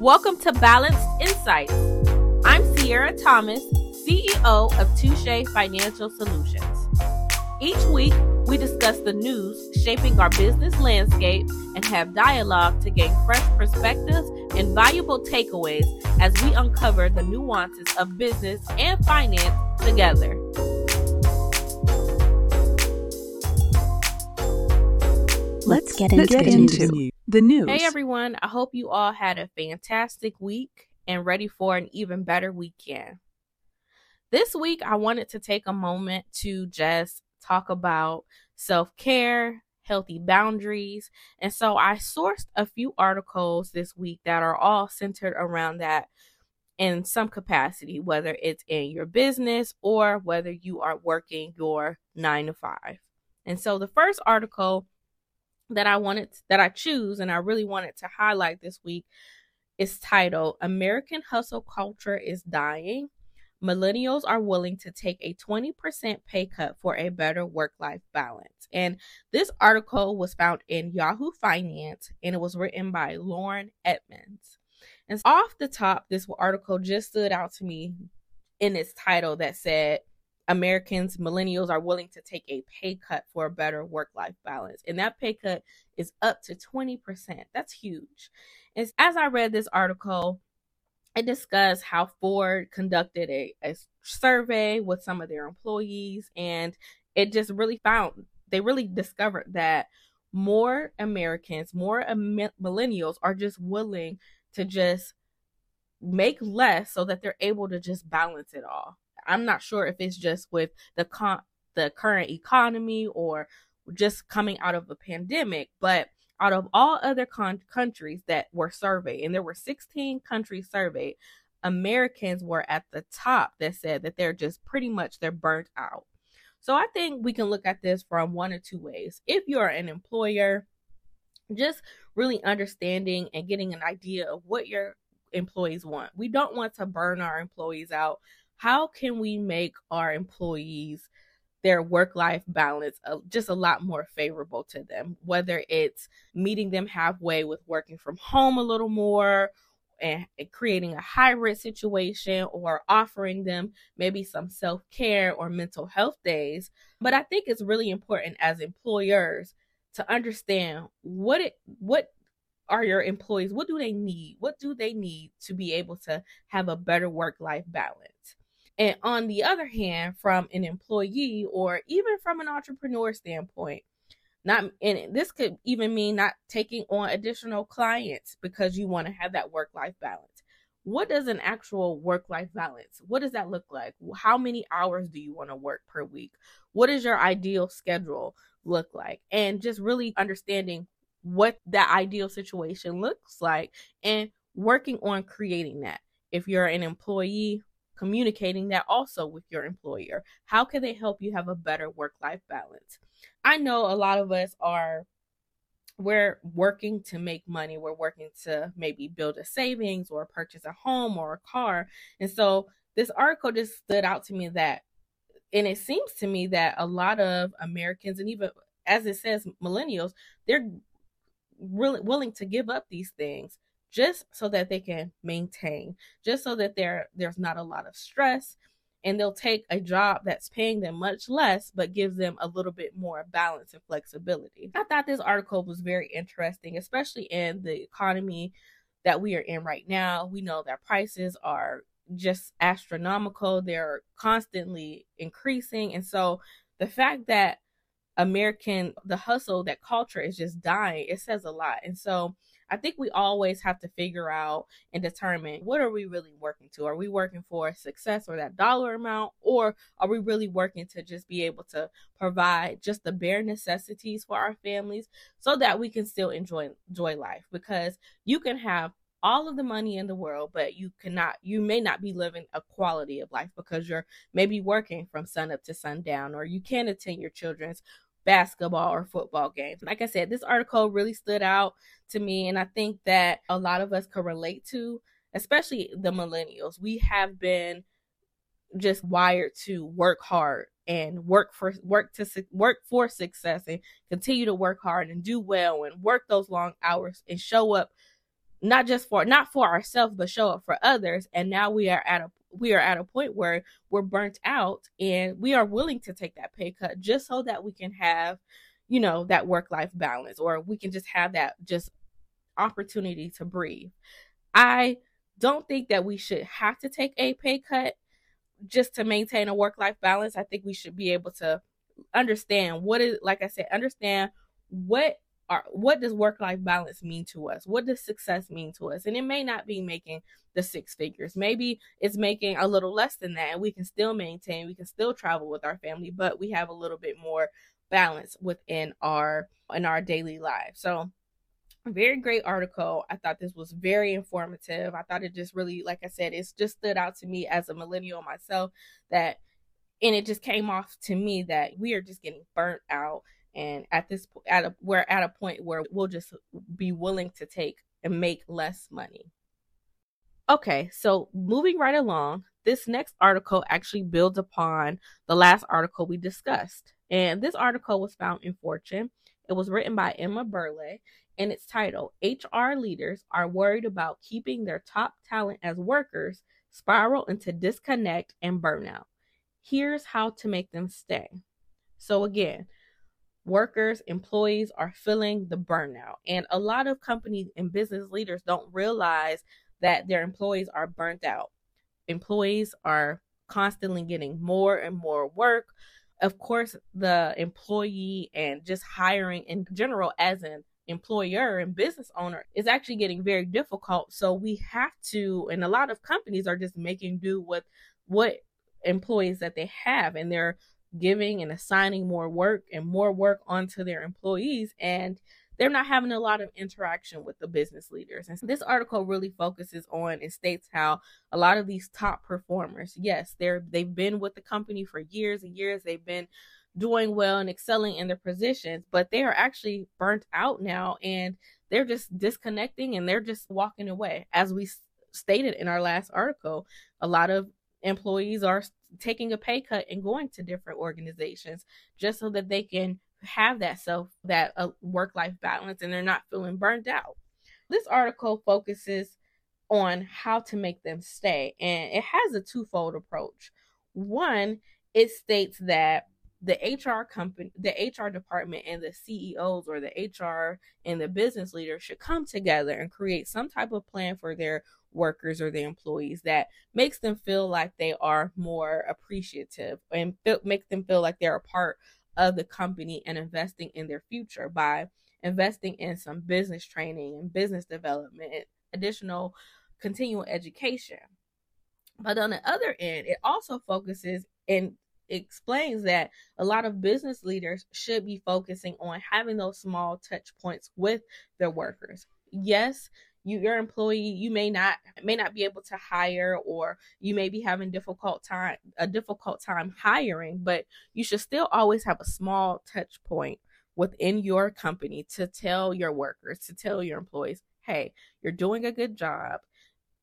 Welcome to Balanced Insights. I'm Sierra Thomas, CEO of Touche Financial Solutions. Each week, we discuss the news shaping our business landscape and have dialogue to gain fresh perspectives and valuable takeaways as we uncover the nuances of business and finance together. Let's get into, Let's get into the news. Hey everyone, I hope you all had a fantastic week and ready for an even better weekend. This week, I wanted to take a moment to just talk about self care, healthy boundaries. And so I sourced a few articles this week that are all centered around that in some capacity, whether it's in your business or whether you are working your nine to five. And so the first article that I wanted that I choose and I really wanted to highlight this week is titled American Hustle Culture is Dying. Millennials are willing to take a 20% pay cut for a better work life balance. And this article was found in Yahoo Finance and it was written by Lauren Edmonds. And off the top, this article just stood out to me in its title that said, Americans, millennials are willing to take a pay cut for a better work life balance. And that pay cut is up to 20%. That's huge. And as I read this article, it discussed how Ford conducted a, a survey with some of their employees, and it just really found they really discovered that more Americans, more millennials are just willing to just make less so that they're able to just balance it all. I'm not sure if it's just with the con- the current economy or just coming out of a pandemic, but out of all other con- countries that were surveyed, and there were 16 countries surveyed, Americans were at the top that said that they're just pretty much they're burnt out. So I think we can look at this from one or two ways. If you're an employer, just really understanding and getting an idea of what your employees want. We don't want to burn our employees out how can we make our employees their work life balance uh, just a lot more favorable to them? Whether it's meeting them halfway with working from home a little more and, creating a hybrid situation or offering them maybe some self-care or mental health days. But i think it's really important as employers to understand what it what are your employees what do they need? What do they need to be able to have a better work life balance and on the other hand, from an employee or even from an entrepreneur standpoint, not and this could even mean not taking on additional clients because you want to have that work life balance. What does an actual work life balance? What does that look like? How many hours do you want to work per week? What does your ideal schedule look like? And just really understanding what that ideal situation looks like and working on creating that. If you're an employee, communicating that also with your employer. How can they help you have a better work life balance? I know a lot of us are we're working to make money. We're working to maybe build a savings or purchase a home or a car. And so this article just stood out to me that and it seems to me that a lot of Americans and even as it says millennials, they're really willing to give up these things just so that they can maintain, just so that there there's not a lot of stress and they'll take a job that's paying them much less but gives them a little bit more balance and flexibility. I thought this article was very interesting, especially in the economy that we are in right now. We know that prices are just astronomical, they're constantly increasing. And so the fact that American, the hustle, that culture is just dying, it says a lot. And so I think we always have to figure out and determine what are we really working to? Are we working for success or that dollar amount? Or are we really working to just be able to provide just the bare necessities for our families so that we can still enjoy enjoy life? Because you can have all of the money in the world, but you cannot, you may not be living a quality of life because you're maybe working from sun up to sundown, or you can't attend your children's basketball or football games. Like I said, this article really stood out to me, and I think that a lot of us could relate to, especially the millennials. We have been just wired to work hard and work for work to work for success and continue to work hard and do well and work those long hours and show up not just for not for ourselves but show up for others and now we are at a we are at a point where we're burnt out and we are willing to take that pay cut just so that we can have you know that work life balance or we can just have that just opportunity to breathe. I don't think that we should have to take a pay cut just to maintain a work life balance. I think we should be able to understand what is like i said understand what are what does work life balance mean to us? What does success mean to us? And it may not be making the six figures. Maybe it's making a little less than that and we can still maintain we can still travel with our family but we have a little bit more balance within our in our daily lives. So very great article. I thought this was very informative. I thought it just really like i said it's just stood out to me as a millennial myself that and it just came off to me that we are just getting burnt out and at this at a we're at a point where we'll just be willing to take and make less money. Okay so moving right along this next article actually builds upon the last article we discussed. And this article was found in fortune. It was written by emma Burleigh and it's titled hr leaders are worried about keeping their top talent as workers spiral into disconnect and burnout. Here's how to make them stay. So again workers, employees are feeling the burnout. And a lot of companies and business leaders don't realize that their employees are burnt out. Employees are constantly getting more and more work. Of course, the employee and just hiring in general as an employer and business owner is actually getting very difficult. So we have to, and a lot of companies are just making do with what employees that they have and they're giving and assigning more work and more work onto their employees and they're not having a lot of interaction with the business leaders. And so this article really focuses on and states how a lot of these top performers, yes, they're they've been with the company for years and years. They've been doing well and excelling in their positions, but they are actually burnt out now and they're just disconnecting and they're just walking away. As we stated in our last article, a lot of employees are taking a pay cut and going to different organizations just so that they can have that self that uh, work life balance and they're not feeling burned out. This article focuses on how to make them stay and it has a twofold approach. One, it states that the HR company, the HR department, and the CEOs or the HR and the business leaders should come together and create some type of plan for their workers or the employees that makes them feel like they are more appreciative and feel, make them feel like they're a part of the company and investing in their future by investing in some business training and business development, additional continual education. But on the other end, it also focuses and explains that a lot of business leaders should be focusing on having those small touch points with their workers. Yes, you your employee you may not may not be able to hire or you may be having difficult time a difficult time hiring but you should still always have a small touch point within your company to tell your workers to tell your employees hey you're doing a good job.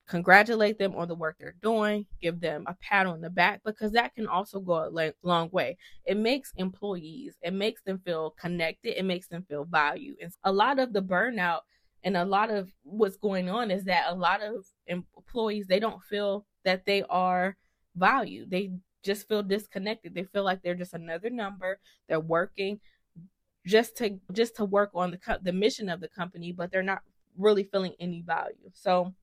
Congratulate them on the work they're doing. Give them a pat on the back because that can also go a long way. It makes employees it makes them feel connected it makes them feel valued. And a lot of the burnout and a lot of what's going on is that a lot of employees they don't feel that they are valued. They just feel disconnected. They feel like they're just another number. They're working just to just to work on the co- the mission of the company but they're not really feeling any value. So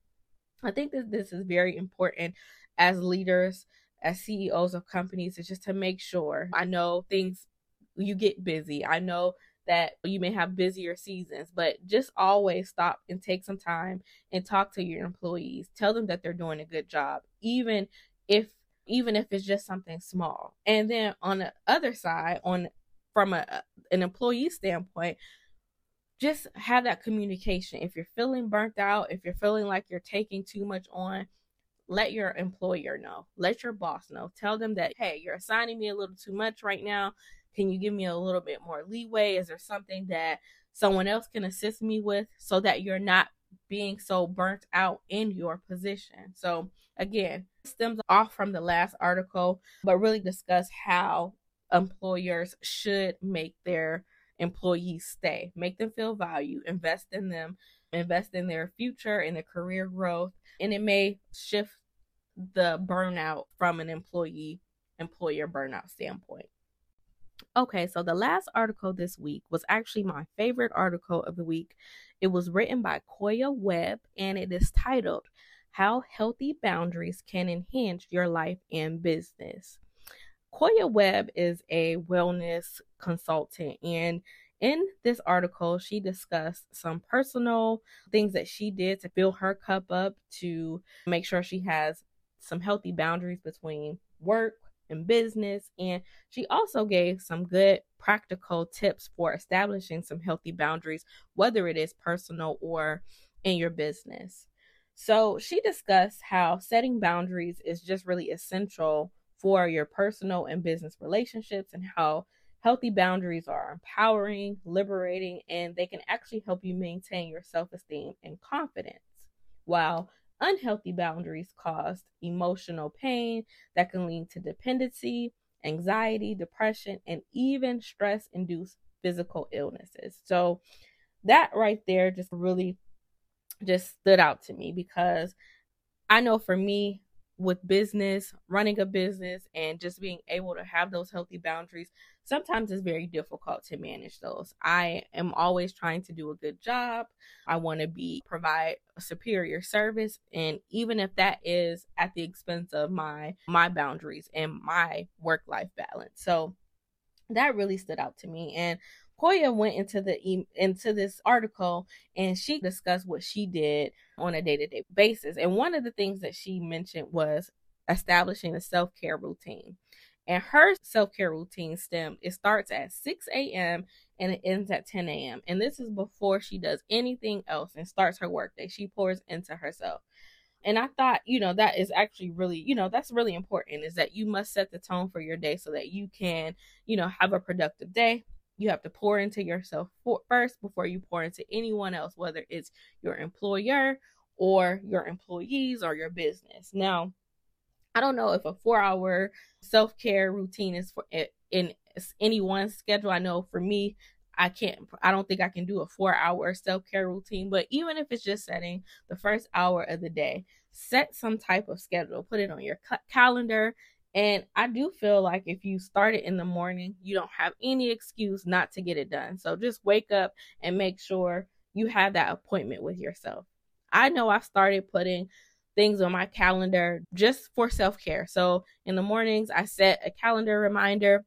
i think that this is very important as leaders as ceos of companies is just to make sure. I know things you get busy. I know that you may have busier seasons, but just always stop and take some time and talk to your employees. Tell them that they're doing a good job, even if even if it's just something small. And then on the other side, on from a an employee standpoint, just have that communication. If you're feeling burnt out, if you're feeling like you're taking too much on, let your employer know. Let your boss know. Tell them that, hey, you're assigning me a little too much right now. Can you give me a little bit more leeway? Is there something that someone else can assist me with so that you're not being so burnt out in your position? So, again, stems off from the last article, but really discuss how employers should make their employees stay, make them feel value, invest in them, invest in their future and their career growth, and it may shift the burnout from an employee employer burnout standpoint. Okay, so the last article this week was actually my favorite article of the week. It was written by Koya Webb and it is titled How Healthy Boundaries Can Enhance Your Life and Business. Koya Webb is a wellness consultant and in this article, she discussed some personal things that she did to fill her cup up to make sure she has some healthy boundaries between work, in business. And she also gave some good practical tips for establishing some healthy boundaries, whether it is personal or in your business. So she discussed how setting boundaries is just really essential for your personal and business relationships and how healthy boundaries are empowering, liberating, and they can actually help you maintain your self esteem and confidence while Unhealthy boundaries cause emotional pain that can lead to dependency, anxiety, depression, and even stress induced physical illnesses. So, that right there just really just stood out to me because I know for me, with business, running a business, and just being able to have those healthy boundaries, sometimes it's very difficult to manage those. I am always trying to do a good job. I want to be provide a superior service, and even if that is at the expense of my my boundaries and my work life balance, so that really stood out to me. And Koya went into the into this article and she discussed what she did on a day-to-day basis. And one of the things that she mentioned was establishing a self-care routine. And her self-care routine stem it starts at 6 a.m. and it ends at 10 a.m. And this is before she does anything else and starts her workday. She pours into herself. And I thought, you know, that is actually really, you know, that's really important is that you must set the tone for your day so that you can, you know, have a productive day you have to pour into yourself first before you pour into anyone else, whether it's your employer or your employees or your business. Now, I don't know if a four hour self care routine is for eh, in anyone's schedule. I know for me, I can't, I don't think I can do a four hour self care routine, but even if it's just setting the first hour of the day, set some type of schedule, put it on your calendar and I do feel like if you start it in the morning, you don't have any excuse not to get it done. So just wake up and make sure you have that appointment with yourself. I know I've started putting things on my calendar just for self care. So in the mornings, I set a calendar reminder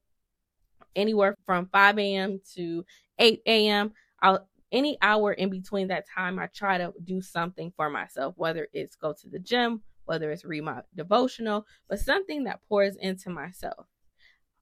anywhere from 5 a.m. to 8 a.m. I'll any hour in between that time, I try to do something for myself, whether it's go to the gym, whether it's read my devotional, but something that pours into myself.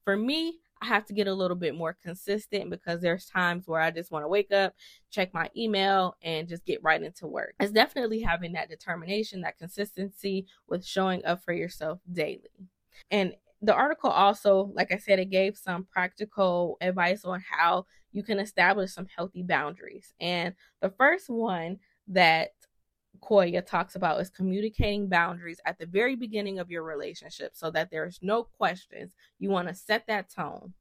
For me, I have to get a little bit more consistent because there's times where I just want to wake up, check my email, and just get right into work. It's definitely having that determination, that consistency with showing up for yourself daily. And the article also, like I said, it gave some practical advice on how you can establish some healthy boundaries. And the first one that Koya talks about is communicating boundaries at the very beginning of your relationship so that there's no questions. You want to set that tone.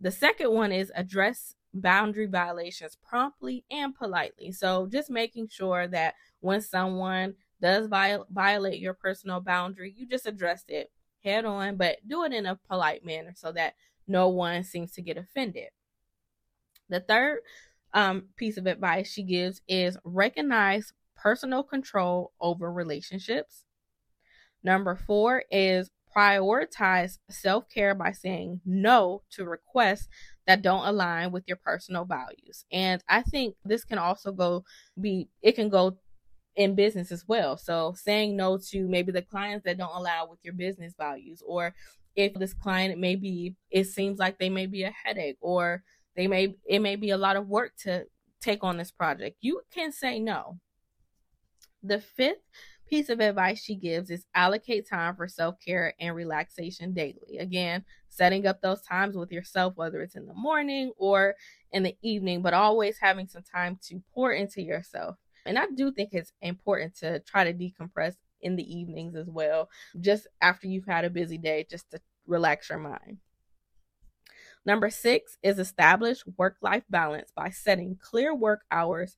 The second one is address boundary violations promptly and politely. So just making sure that when someone does viol- violate your personal boundary, you just address it head on, but do it in a polite manner so that no one seems to get offended. The third um, piece of advice she gives is recognize personal control over relationships. Number four is prioritize self care by saying no to requests that don't align with your personal values. And I think this can also go be, it can go in business as well. So saying no to maybe the clients that don't align with your business values, or if this client may be, it seems like they may be a headache, or they may, it may be a lot of work to take on this project. You can say no. The fifth piece of advice she gives is allocate time for self care and relaxation daily. Again, setting up those times with yourself, whether it's in the morning or in the evening, but always having some time to pour into yourself. And I do think it's important to try to decompress in the evenings as well, just after you've had a busy day, just to relax your mind. Number six is establish work life balance by setting clear work hours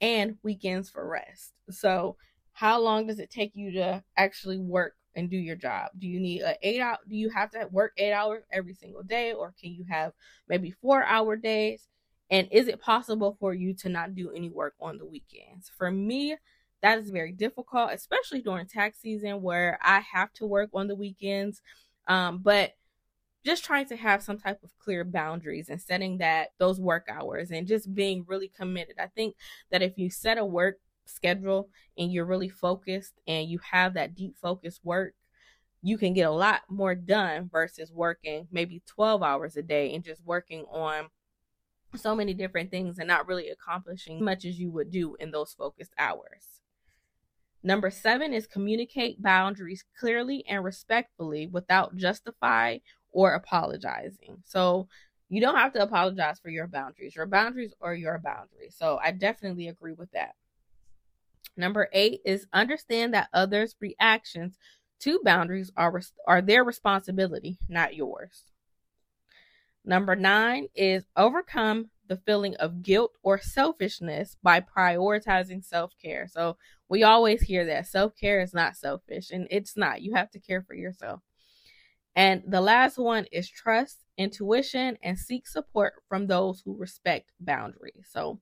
and weekends for rest. So, how long does it take you to actually work and do your job? Do you need a 8 hour do you have to work 8 hours every single day or can you have maybe 4 hour days? And is it possible for you to not do any work on the weekends? For me, that is very difficult, especially during tax season where I have to work on the weekends. Um, but just trying to have some type of clear boundaries and setting that those work hours and just being really committed. I think that if you set a work schedule and you're really focused and you have that deep focus work, you can get a lot more done versus working maybe 12 hours a day and just working on so many different things and not really accomplishing much as you would do in those focused hours. Number seven is communicate boundaries clearly and respectfully without justify or apologizing. So you don't have to apologize for your boundaries. Your boundaries are your boundaries. So I definitely agree with that. Number eight is understand that others' reactions to boundaries are, are their responsibility, not yours. Number nine is overcome the feeling of guilt or selfishness by prioritizing self care. So we always hear that self care is not selfish, and it's not. You have to care for yourself. And the last one is trust, intuition, and seek support from those who respect boundaries. So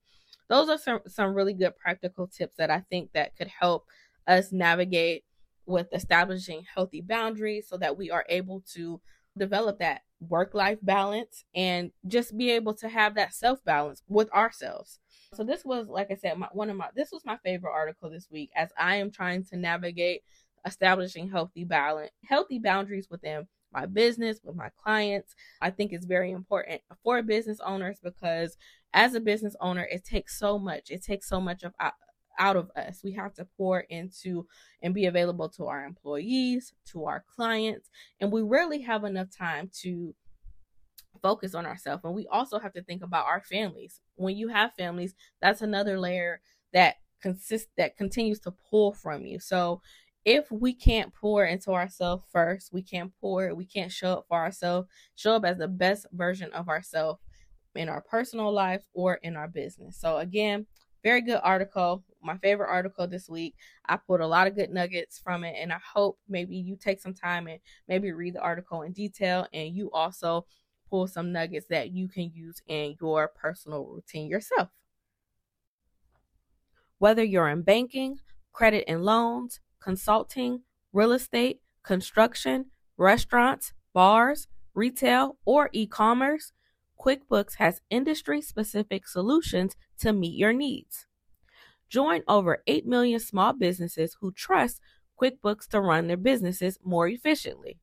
those are some, some really good practical tips that I think that could help us navigate with establishing healthy boundaries so that we are able to develop that work life balance and just be able to have that self balance with ourselves. So this was like I said my, one of my this was my favorite article this week as I am trying to navigate establishing healthy balance healthy boundaries within my business with my clients. I think it's very important for business owners because as a business owner it takes so much. It takes so much of out of us. We have to pour into and be available to our employees, to our clients, and we rarely have enough time to focus on ourselves. And we also have to think about our families. When you have families, that's another layer that consists that continues to pull from you. So if we can't pour into ourselves first, we can't pour, we can't show up for ourselves, show up as the best version of ourselves in our personal life or in our business. So again, very good article. My favorite article this week. I pulled a lot of good nuggets from it, and I hope maybe you take some time and maybe read the article in detail, and you also pull some nuggets that you can use in your personal routine yourself. Whether you're in banking, credit and loans, consulting, real estate, construction, restaurants, bars, retail, or e commerce, QuickBooks has industry specific solutions to meet your needs. Join over 8 million small businesses who trust QuickBooks to run their businesses more efficiently.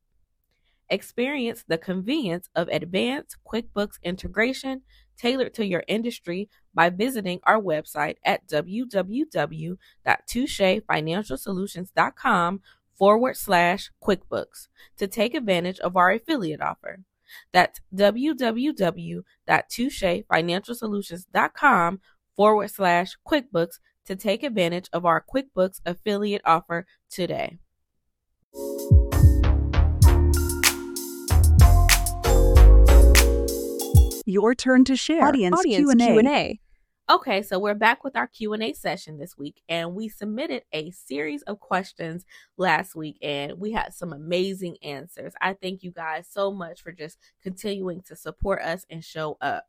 Experience the convenience of advanced QuickBooks integration tailored to your industry by visiting our website at www.touchefinancialsolutions.com forward slash QuickBooks to take advantage of our affiliate offer. That's www.touchefinancialsolutions.com forward slash QuickBooks to take advantage of our QuickBooks affiliate offer today. Your turn to share. Audience, Audience Q&A. Q&A. Okay, so we're back with our Q&A session this week and we submitted a series of questions last week and we had some amazing answers. I thank you guys so much for just continuing to support us and show up.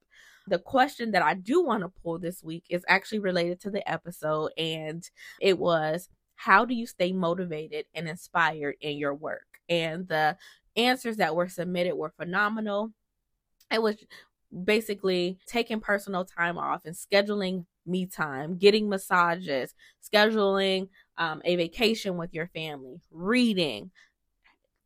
The question that I do want to pull this week is actually related to the episode and it was how do you stay motivated and inspired in your work? And the answers that were submitted were phenomenal. It was basically taking personal time off and scheduling me time, getting massages, scheduling um, a vacation with your family, reading,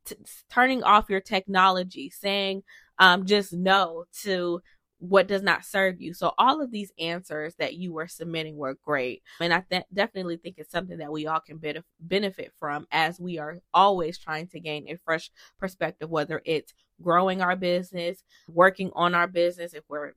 t- turning off your technology, saying um, just no to what does not serve you. So all of these answers that you were submitting were great. And I th- definitely think it's something that we all can be- benefit from as we are always trying to gain a fresh perspective, whether it's growing our business, working on our business, if we're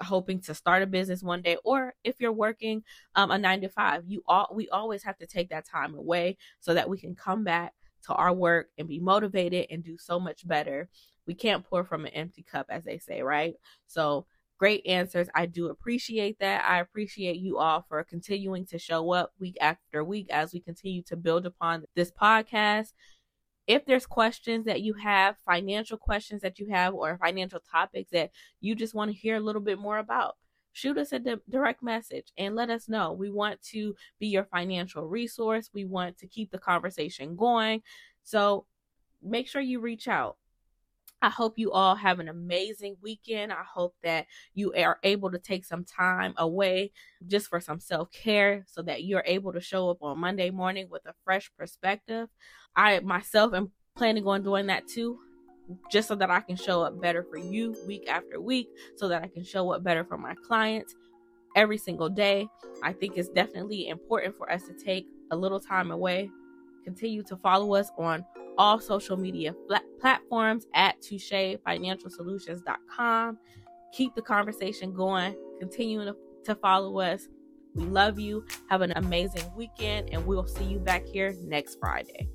hoping to start a business one day or if you're working um, a 9 to 5 you all we always have to take that time away so that we can come back to our work and be motivated and do so much better we can't pour from an empty cup as they say right so great answers. I do appreciate that. I appreciate you all for continuing to show up week after week as we continue to build upon this podcast. If there's questions that you have, financial questions that you have, or financial topics that you just want to hear a little bit more about, shoot us a di- direct message and let us know. We want to be your financial resource. We want to keep the conversation going. So make sure you reach out. I hope you all have an amazing weekend. I hope that you are able to take some time away just for some self care so that you're able to show up on Monday morning with a fresh perspective. I myself am planning on doing that too, just so that I can show up better for you week after week, so that I can show up better for my clients every single day. I think it's definitely important for us to take a little time away. Continue to follow us on all social media platforms at touchefinancialsolutions.com. Keep the conversation going. Continue to, to follow us. We love you. Have an amazing weekend, and we'll see you back here next Friday.